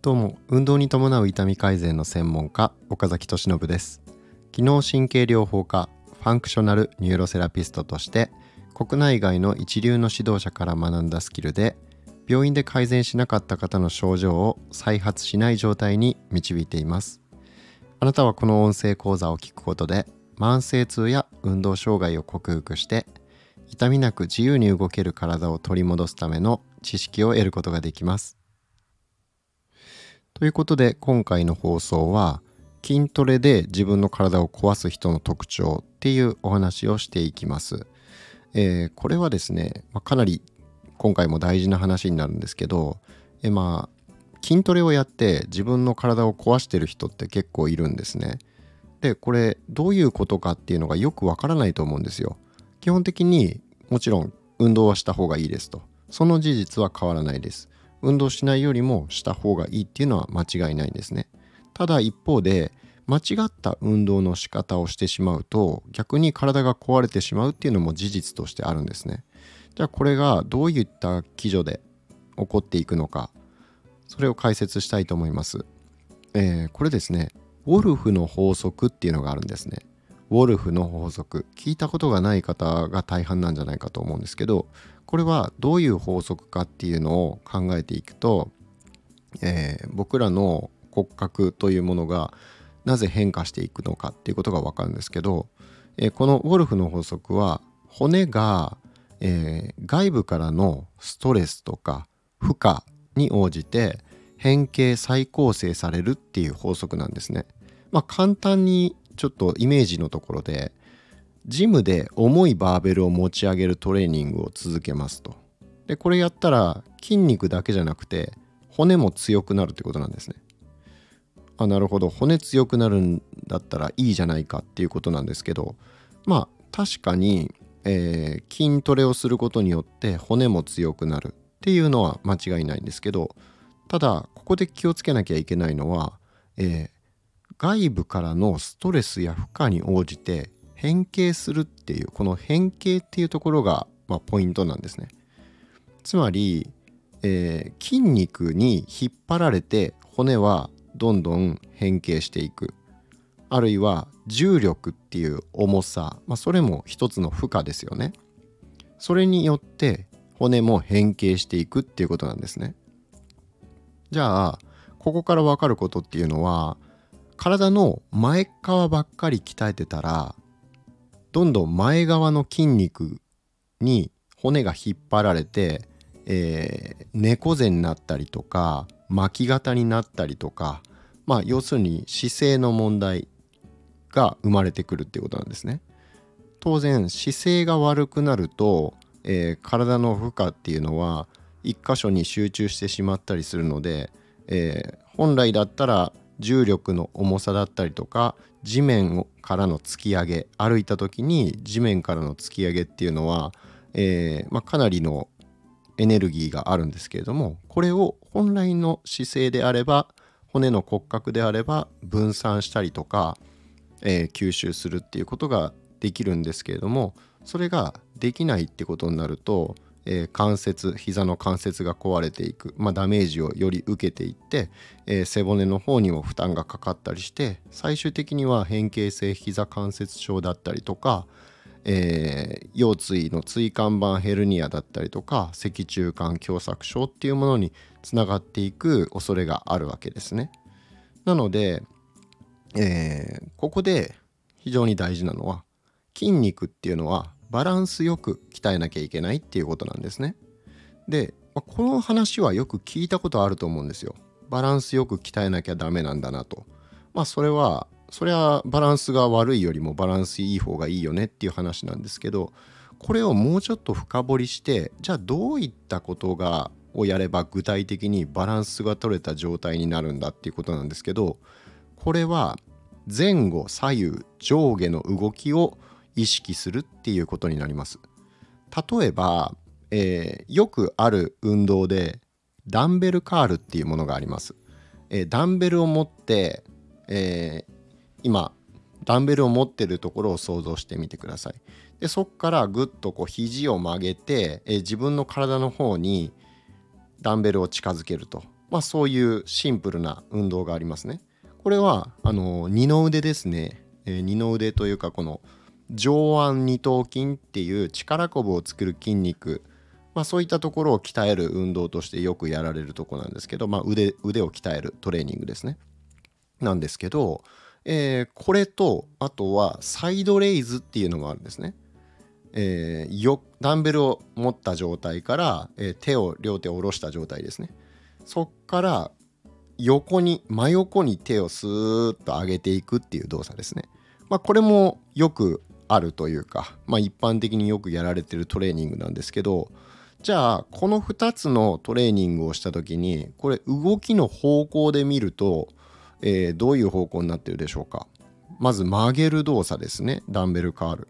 どうも運動に伴う痛み改善の専門家岡崎俊信です。機能神経療法科ファンクショナルニューロセラピストとして国内外の一流の指導者から学んだスキルで病院で改善しなかった方の症状を再発しない状態に導いています。あなたはこの音声講座を聞くことで慢性痛や運動障害を克服して痛みなく自由に動ける体を取り戻すための知識を得ることができますということで今回の放送は筋トレで自分の体を壊す人の特徴っていうお話をしていきます。えー、これはですね、まあ、かなり今回も大事な話になるんですけど、えまあ筋トレをやって自分の体を壊してる人って結構いるんですね。でこれどういうことかっていうのがよくわからないと思うんですよ。基本的にもちろん運動はした方がいいですと。その事実は変わらないです。運動しないよりもした方がいいっていうのは間違いないんですね。ただ一方で間違った運動の仕方をしてしまうと逆に体が壊れてしまうっていうのも事実としてあるんですね。じゃあこれがどういった基準で起こっていくのかそれを解説したいと思います。えー、これですねウォルフの法則っていうのがあるんですね。ウォルフの法則聞いたことがない方が大半なんじゃないかと思うんですけどこれはどういう法則かっていうのを考えていくと、えー、僕らの骨格というものがなぜ変化していくのかっていうことが分かるんですけど、えー、このウォルフの法則は骨が、えー、外部からのストレスとか負荷に応じて変形再構成されるっていう法則なんですね。まあ、簡単にちょっとイメージのところでジムで重いバーベルを持ち上げるトレーニングを続けますと。でこれやったら筋肉だけじゃなくて骨も強くなるってことなんですね。あなるほど骨強くなるんだったらいいじゃないかっていうことなんですけどまあ確かに、えー、筋トレをすることによって骨も強くなるっていうのは間違いないんですけどただここで気をつけなきゃいけないのは、えー、外部からのストレスや負荷に応じて変形するっていうこの変形っていうところが、まあ、ポイントなんですね。つまり、えー、筋肉に引っ張られて骨はどんどん変形していく。あるいは重力っていう重さ、まあ、それも一つの負荷ですよね。それによって骨も変形していくっていうことなんですね。じゃあここから分かることっていうのは体の前側ばっかり鍛えてたらどんどん前側の筋肉に骨が引っ張られて、えー、猫背になったりとか巻き型になったりとかまあ要するに姿勢の問題が生まれてくるっていうことなんですね。当然姿勢が悪くなると、えー、体の負荷っていうのは一箇所に集中してしまったりするので、えー、本来だったら重力の重さだったりとか地面からの突き上げ歩いた時に地面からの突き上げっていうのは、えー、まあ、かなりのエネルギーがあるんですけれどもこれを本来の姿勢であれば骨の骨格であれば分散したりとか、えー、吸収するっていうことができるんですけれどもそれができないってことになるとえー、関節膝の関節が壊れていく、まあ、ダメージをより受けていって、えー、背骨の方にも負担がかかったりして最終的には変形性膝関節症だったりとか、えー、腰椎の椎間板ヘルニアだったりとか脊柱管狭窄症っていうものにつながっていく恐れがあるわけですね。なので、えー、ここで非常に大事なのは筋肉っていうのはバランスよく鍛えなきゃいけないっていうことなんですね。で、まあこの話はよく聞いたことあると思うんですよ。バランスよく鍛えなきゃダメなんだなと。まあそれはそれはバランスが悪いよりもバランスいい方がいいよねっていう話なんですけどこれをもうちょっと深掘りしてじゃあどういったことがをやれば具体的にバランスが取れた状態になるんだっていうことなんですけどこれは前後左右上下の動きを意識するっていうことになります。例えば、えー、よくある運動でダンベルカールっていうものがあります。えー、ダンベルを持って、えー、今ダンベルを持ってるところを想像してみてください。でそっからぐっとこう肘を曲げて、えー、自分の体の方にダンベルを近づけると、まあ、そういうシンプルな運動がありますね。これはあの二の腕ですね、えー、二の腕というかこの上腕二頭筋っていう力こぶを作る筋肉、まあ、そういったところを鍛える運動としてよくやられるとこなんですけど、まあ腕、腕を鍛えるトレーニングですね。なんですけど、えー、これとあとはサイドレイズっていうのがあるんですね。えー、よダンベルを持った状態から、えー、手を両手を下ろした状態ですね。そっから横に真横に手をスーッと上げていくっていう動作ですね。まあ、これもよくあるというか、まあ、一般的によくやられてるトレーニングなんですけどじゃあこの2つのトレーニングをした時にこれ動きの方向で見ると、えー、どういう方向になってるでしょうか？まず曲げる動作ですね。ダンベルカール。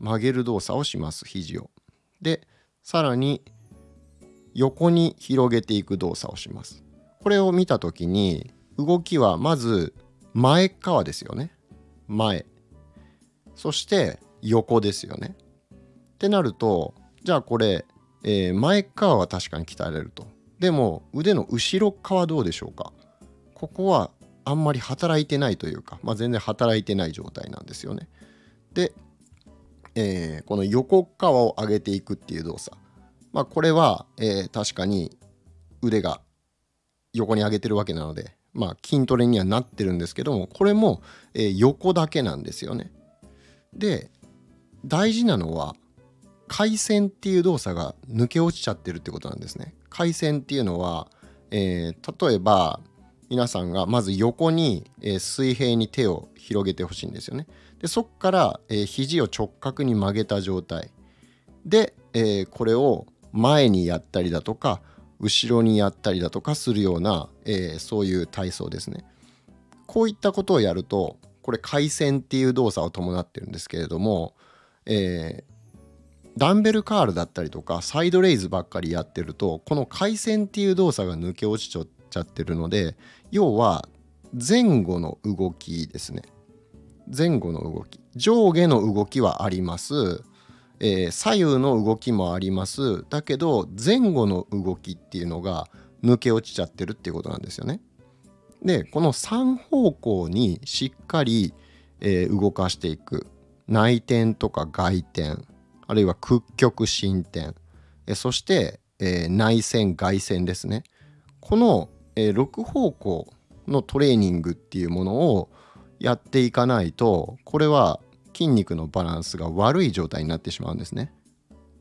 曲げる動作をします肘を。でさらに横に広げていく動作をします。これを見た時に動きはまず前側ですよね。前。そして横ですよね。ってなるとじゃあこれ、えー、前側は確かに鍛えられると。でも腕の後ろ側どうでしょうか？ここはあんまり働いてないというか、まあ、全然働いてない状態なんですよね。で、えー、この横側を上げていくっていう動作。まあこれは、えー、確かに腕が横に上げてるわけなので、まあ、筋トレにはなってるんですけどもこれも、えー、横だけなんですよね。で大事なのは回線っていう動作が抜け落ちちゃってるってことなんですね。回線っていうのは、えー、例えば皆さんがまず横に、えー、水平に手を広げてほしいんですよね。でそこから、えー、肘を直角に曲げた状態で、えー、これを前にやったりだとか後ろにやったりだとかするような、え、そういう体操ですね。こういったことをやるとこれ回線っていう動作を伴ってるんですけれども、えー、ダンベルカールだったりとかサイドレイズばっかりやってるとこの回線っていう動作が抜け落ちちゃってるので要は前後の動きですね。前後の動き。上下の動きはあります。えー、左右の動きもあります。だけど前後の動きっていうのが抜け落ちちゃってるっていうことなんですよね。でこの3方向にしっかり、えー、動かしていく。内転とか外転あるいは屈曲伸展、え、そして、えー、内旋外旋ですね。この、えー、6方向のトレーニングっていうものをやっていかないとこれは筋肉のバランスが悪い状態になってしまうんですね。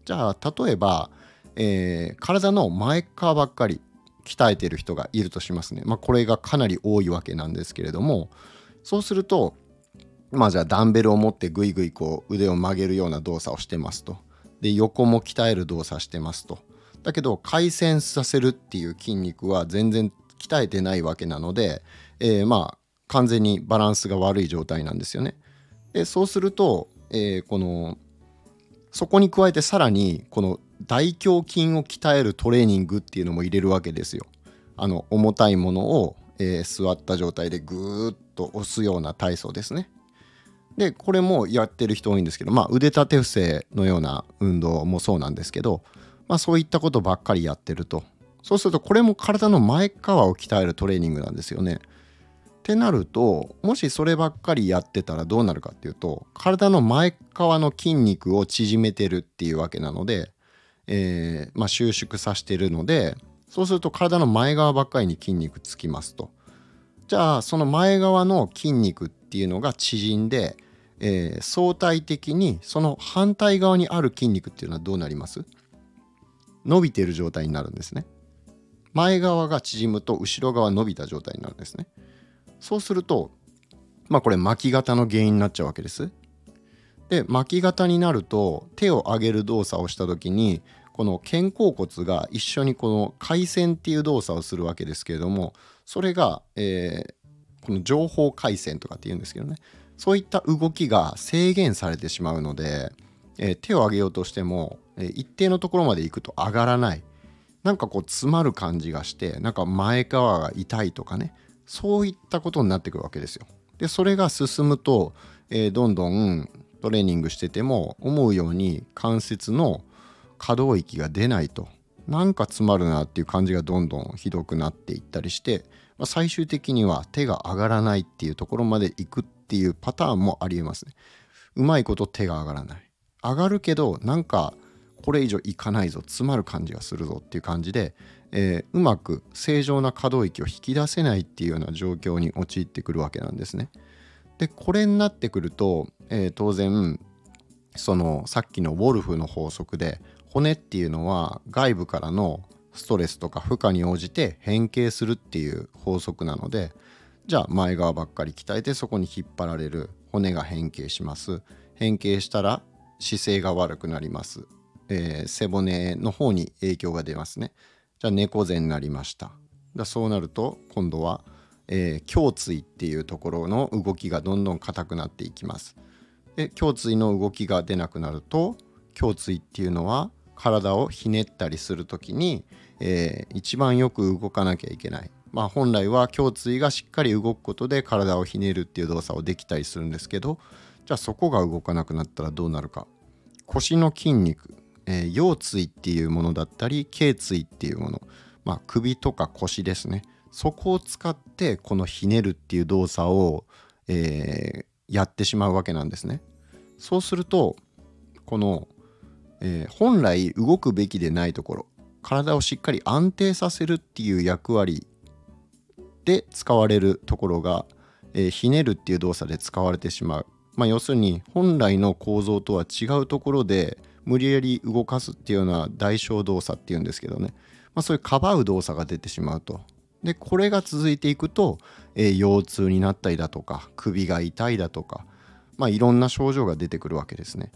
じゃあ例えば、えー、体の前側ばっかり鍛えてる人がいるとしますね。まあ、これがかなり多いわけなんですけれどもそうするとまあじゃあダンベルを持ってぐいぐいこう腕を曲げるような動作をしてますと。で横も鍛える動作してますと。だけど回旋させるっていう筋肉は全然鍛えてないわけなので、えー、まあ完全にバランスが悪い状態なんですよね。でそうすると、えー、このそこに加えてさらにこの大胸筋を鍛えるトレーニングっていうのも入れるわけですよ。あの重たいものを、えー、座った状態でぐーっと押すような体操ですね。でこれもやってる人多いんですけど、まあ、腕立て伏せのような運動もそうなんですけど、まあ、そういったことばっかりやってるとそうするとこれも体の前側を鍛えるトレーニングなんですよね。ってなるともしそればっかりやってたらどうなるかっていうと体の前側の筋肉を縮めてるっていうわけなので、えー、まあ、収縮させてるのでそうすると体の前側ばっかりに筋肉つきますと。じゃあその前側の筋肉っていうのが縮んで、えー、相対的にその反対側にある筋肉っていうのはどうなります？伸びてる状態になるんですね。前側が縮むと後ろ側伸びた状態になるんですね。そうするとまあこれ巻き型の原因になっちゃうわけです。で巻き型になると手を上げる動作をした時にこの肩甲骨が一緒にこの回線っていう動作をするわけですけれどもそれが、えー、この情報回線とかっていうんですけどね。そういった動きが制限されてしまうので、えー、手を上げようとしても、えー、一定のところまで行くと上がらない。なんかこう詰まる感じがしてなんか前側が痛いとかね。そういったことになってくるわけですよ。でそれが進むと、えー、どんどんトレーニングしてても思うように関節の可動域が出ないとなんか詰まるなっていう感じがどんどんひどくなっていったりして、まあ、最終的には手が上がらないっていうところまで行くっていうパターンもありえますね。うまいこと手が上がらない。上がるけどなんかこれ以上いかないぞ詰まる感じがするぞっていう感じで、えー、うまく正常な可動域を引き出せないっていうような状況に陥ってくるわけなんですね。でこれになってくると、えー、当然そのさっきのウォルフの法則で骨っていうのは外部からのストレスとか負荷に応じて変形するっていう法則なのでじゃあ前側ばっかり鍛えてそこに引っ張られる骨が変形します。変形したら姿勢が悪くなります、えー、背骨の方に影響が出ますね。じゃあ猫背になりました。だそうなると今度は、えー、胸椎っていうところの動きがどんどん硬くなっていきます。で胸椎の動きが出なくなると胸椎っていうのは体をひねったりする時に、えー、一番よく動かなきゃいけない。まあ、本来は胸椎がしっかり動くことで体をひねるっていう動作をできたりするんですけどじゃあそこが動かなくなったらどうなるか。腰の筋肉、えー、腰椎っていうものだったり頸椎っていうもの、まあ、首とか腰ですね。そこを使ってこのひねるっていう動作を、えー、やってしまうわけなんですね。そうするとこのえー、本来動くべきでないところ体をしっかり安定させるっていう役割で使われるところが、えー、ひねるっていう動作で使われてしまう、まあ、要するに本来の構造とは違うところで無理やり動かすっていうような代償動作っていうんですけどね、まあ、そういうかばう動作が出てしまうと。でこれが続いていくと、えー、腰痛になったりだとか首が痛いだとか、まあ、いろんな症状が出てくるわけですね。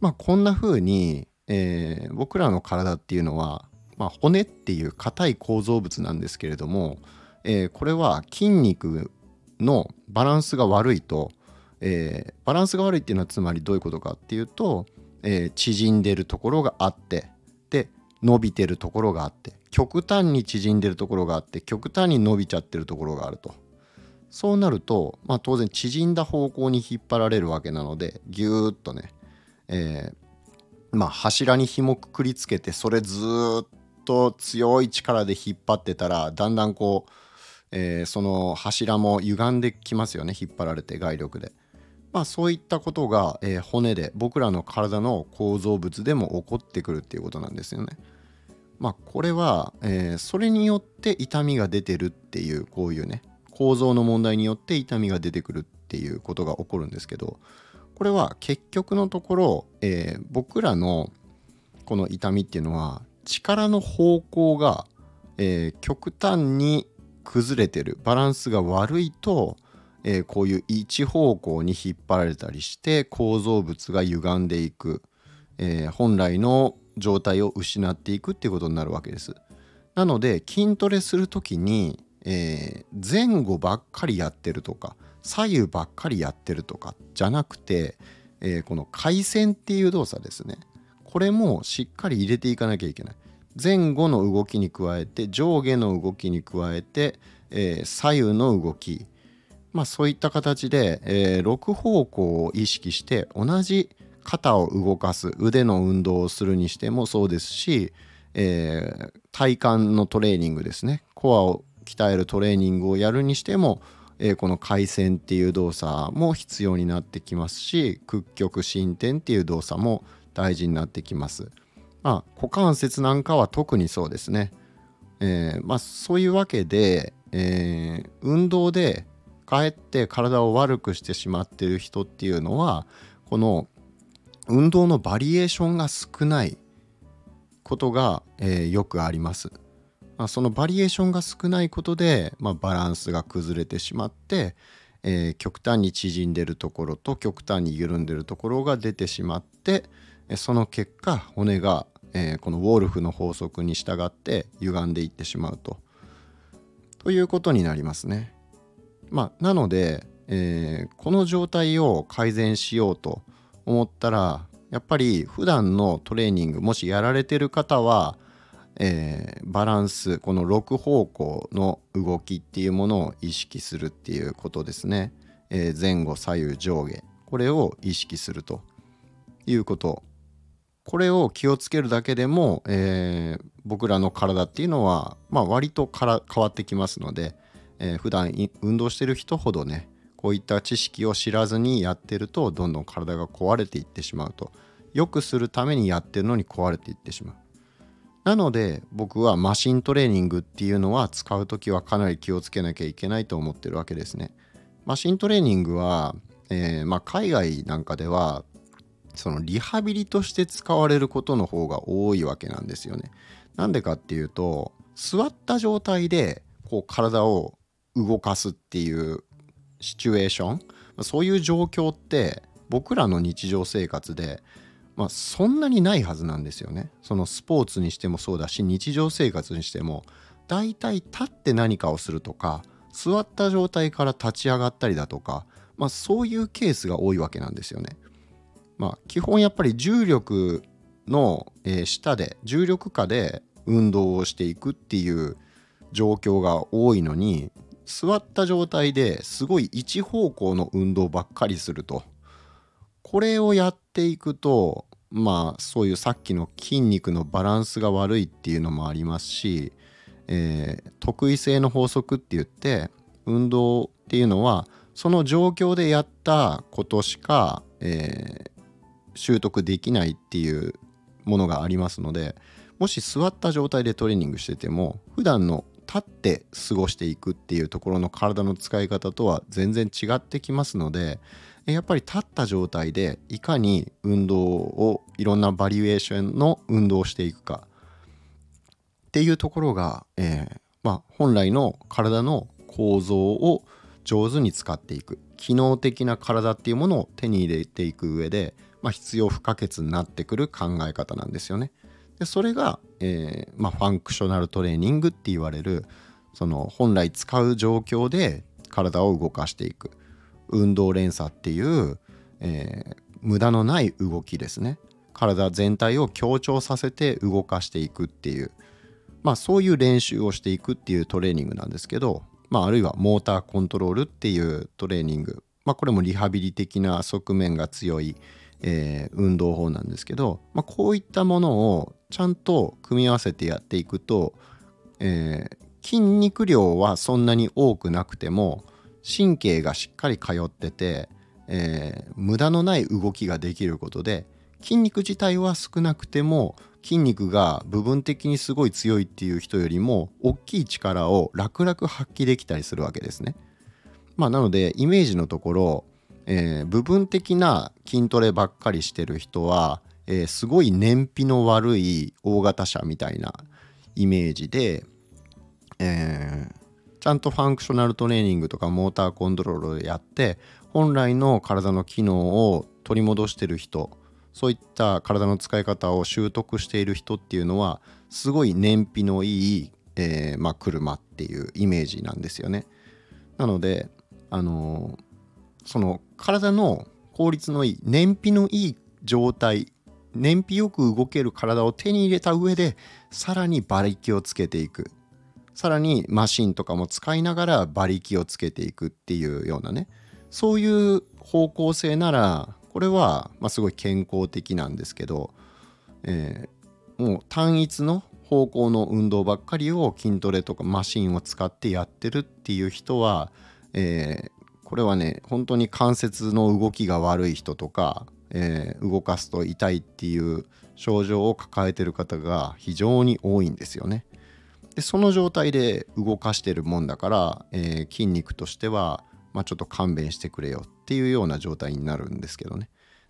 まあこんな風に、えー、僕らの体っていうのは、まあ、骨っていう硬い構造物なんですけれども、えー、これは筋肉のバランスが悪いと、えー、バランスが悪いっていうのはつまりどういうことかっていうと、えー、縮んでるところがあってで伸びてるところがあって極端に縮んでるところがあって極端に伸びちゃってるところがあると。そうなると、まあ、当然縮んだ方向に引っ張られるわけなのでギューッとねえー、まあ柱に紐くくりつけてそれずっと強い力で引っ張ってたらだんだんこう、えー、その柱も歪んできますよね引っ張られて外力で。まあそういったことが、えー、骨で僕らの体の構造物でも起こってくるっていうことなんですよね。まあこれは、えー、それによって痛みが出てるっていうこういうね構造の問題によって痛みが出てくるっていうことが起こるんですけどこれは結局のところ、えー、僕らのこの痛みっていうのは力の方向が、えー、極端に崩れてるバランスが悪いと、えー、こういう一方向に引っ張られたりして構造物が歪んでいく、えー、本来の状態を失っていくっていうことになるわけです。なので筋トレする時に、えー、前後ばっかりやってるとか左右ばっかりやってるとかじゃなくて、えー、この回線っていう動作ですね。これもしっかり入れていかなきゃいけない。前後の動きに加えて上下の動きに加えて、えー、左右の動き。まあそういった形で、えー、6方向を意識して同じ肩を動かす腕の運動をするにしてもそうですし、えー、体幹のトレーニングですね。コアを鍛えるトレーニングをやるにしてもえー、この回線っていう動作も必要になってきますし屈曲伸展っていう動作も大事になってきます。まあ、股関節なんかは特にそうですね。えー、まあ、そういうわけで、えー、運動でかえって体を悪くしてしまってる人っていうのはこの運動のバリエーションが少ないことが、えー、よくあります。まあ、そのバリエーションが少ないことで、まあ、バランスが崩れてしまって、えー、極端に縮んでるところと極端に緩んでるところが出てしまってその結果骨が、えー、このウォルフの法則に従って歪んでいってしまうと。ということになりますね。まあ、なので、えー、この状態を改善しようと思ったらやっぱり普段のトレーニングもしやられてる方はえー、バランスこの6方向の動きっていうものを意識するっていうことですね、えー、前後左右上下。これを意識するということ。これを気をつけるだけでも、えー、僕らの体っていうのは、まあ、割とから変わってきますので、えー、普段運動してる人ほどねこういった知識を知らずにやってるとどんどん体が壊れていってしまうと。良くするためにやってるのに壊れていってしまう。なので僕はマシントレーニングっていうのは使う時はかなり気をつけなきゃいけないと思ってるわけですねマシントレーニングは、えー、まあ、海外なんかではそのリハビリとして使われることの方が多いわけなんですよね。なんでかっていうと座った状態でこう体を動かすっていうシチュエーションそういう状況って僕らの日常生活で、まあ、そんなにないはずなんですよね。そのスポーツにしてもそうだし日常生活にしてもだいたい立って何かをするとか座った状態から立ち上がったりだとか、まあ、そういうケースが多いわけなんですよね。まあ、基本やっぱり重力の、えー、下で重力下で運動をしていくっていう状況が多いのに座った状態ですごい一方向の運動ばっかりするとこれをやっていくとまあそういうさっきの筋肉のバランスが悪いっていうのもありますし、えー、得意性の法則って言って運動っていうのはその状況でやったことしか、えー、習得できないっていうものがありますのでもし座った状態でトレーニングしてても普段の立って過ごしていくっていうところの体の使い方とは全然違ってきますのでやっぱり立った状態でいかに運動をいろんなバリエーションの運動をしていくかっていうところが、えー、まあ、本来の体の構造を上手に使っていく機能的な体っていうものを手に入れていく上でまあ、必要不可欠になってくる考え方なんですよね。でそれが、えー、まあ、ファンクショナルトレーニングって言われるその本来使う状況で体を動かしていく運動連鎖っていう、えー、無駄のない動きですね。体全体を強調させて動かしていくっていう。まあそういう練習をしていくっていうトレーニングなんですけど、まあ、あるいはモーターコントロールっていうトレーニング、まあ、これもリハビリ的な側面が強いえー、運動法なんですけど、まあ、こういったものをちゃんと組み合わせてやっていくと、えー、筋肉量はそんなに多くなくても神経がしっかり通ってて、えー、無駄のない動きができることで筋肉自体は少なくても筋肉が部分的にすごい強いっていう人よりも大きい力を楽々発揮できたりするわけですね。まあ、なのでイメージのところえー、部分的な筋トレばっかりしてる人は、えー、すごい燃費の悪い大型車みたいなイメージで、ちゃんとファンクショナルトレーニングとかモーターコントロールをやって本来の体の機能を取り戻してる人そういった体の使い方を習得している人っていうのはすごい燃費のいい、えーまあ、車っていうイメージなんですよね。なのであのーその体の効率のいい燃費のいい状態燃費よく動ける体を手に入れた上でさらに馬力をつけていくさらにマシンとかも使いながら馬力をつけていくっていうようなねそういう方向性ならこれは、まあ、すごい健康的なんですけど、えー、もう単一の方向の運動ばっかりを筋トレとかマシンを使ってやってるっていう人は、えー、これはね本当に関節の動きが悪い人とか、えー、動かすと痛いっていう症状を抱えてる方が非常に多いんですよね。でその状態で動かしてるもんだから、えー、筋肉としては、まあ、ちょっと勘弁してくれよっていうような状態になるんですけどね。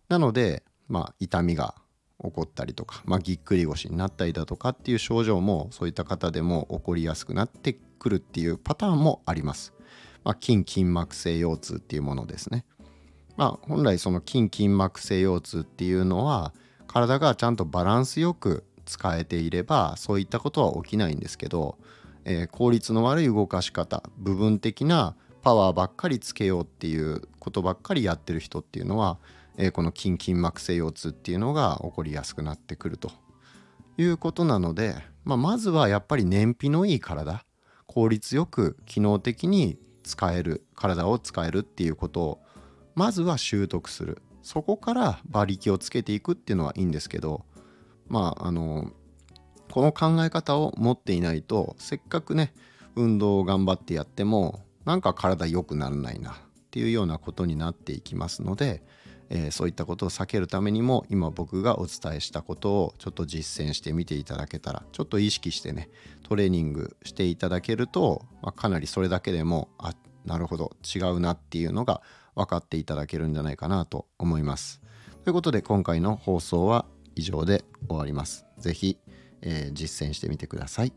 なので、まあ、痛みが起こったりとか、まあ、ぎっくり腰になったりだとかっていう症状もそういった方でも起こりやすくなってくるっていうパターンもあります。まあ、筋筋膜性腰痛っていうものですね。まあ、本来その筋筋膜性腰痛っていうのは体がちゃんとバランスよく使えていればそういったことは起きないんですけど、えー、効率の悪い動かし方部分的なパワーばっかりつけようっていうことばっかりやってる人っていうのは、えー、この筋筋膜性腰痛っていうのが起こりやすくなってくると。いうことなので、まあ、まずはやっぱり燃費のいい体効率よく機能的に使える体を使えるっていうことを、まずは習得する。そこから馬力をつけていくっていうのはいいんですけどまああのこの考え方を持っていないとせっかくね運動を頑張ってやってもなんか体良くならないなっていうようなことになっていきますので、えー、そういったことを避けるためにも今僕がお伝えしたことをちょっと実践してみていただけたらちょっと意識してねトレーニングしていただけると、まあ、かなりそれだけでもあなるほど違うなっていうのが分かっていただけるんじゃないかなと思います。ということで今回の放送は以上で終わります。ぜひ、えー、実践してみてください。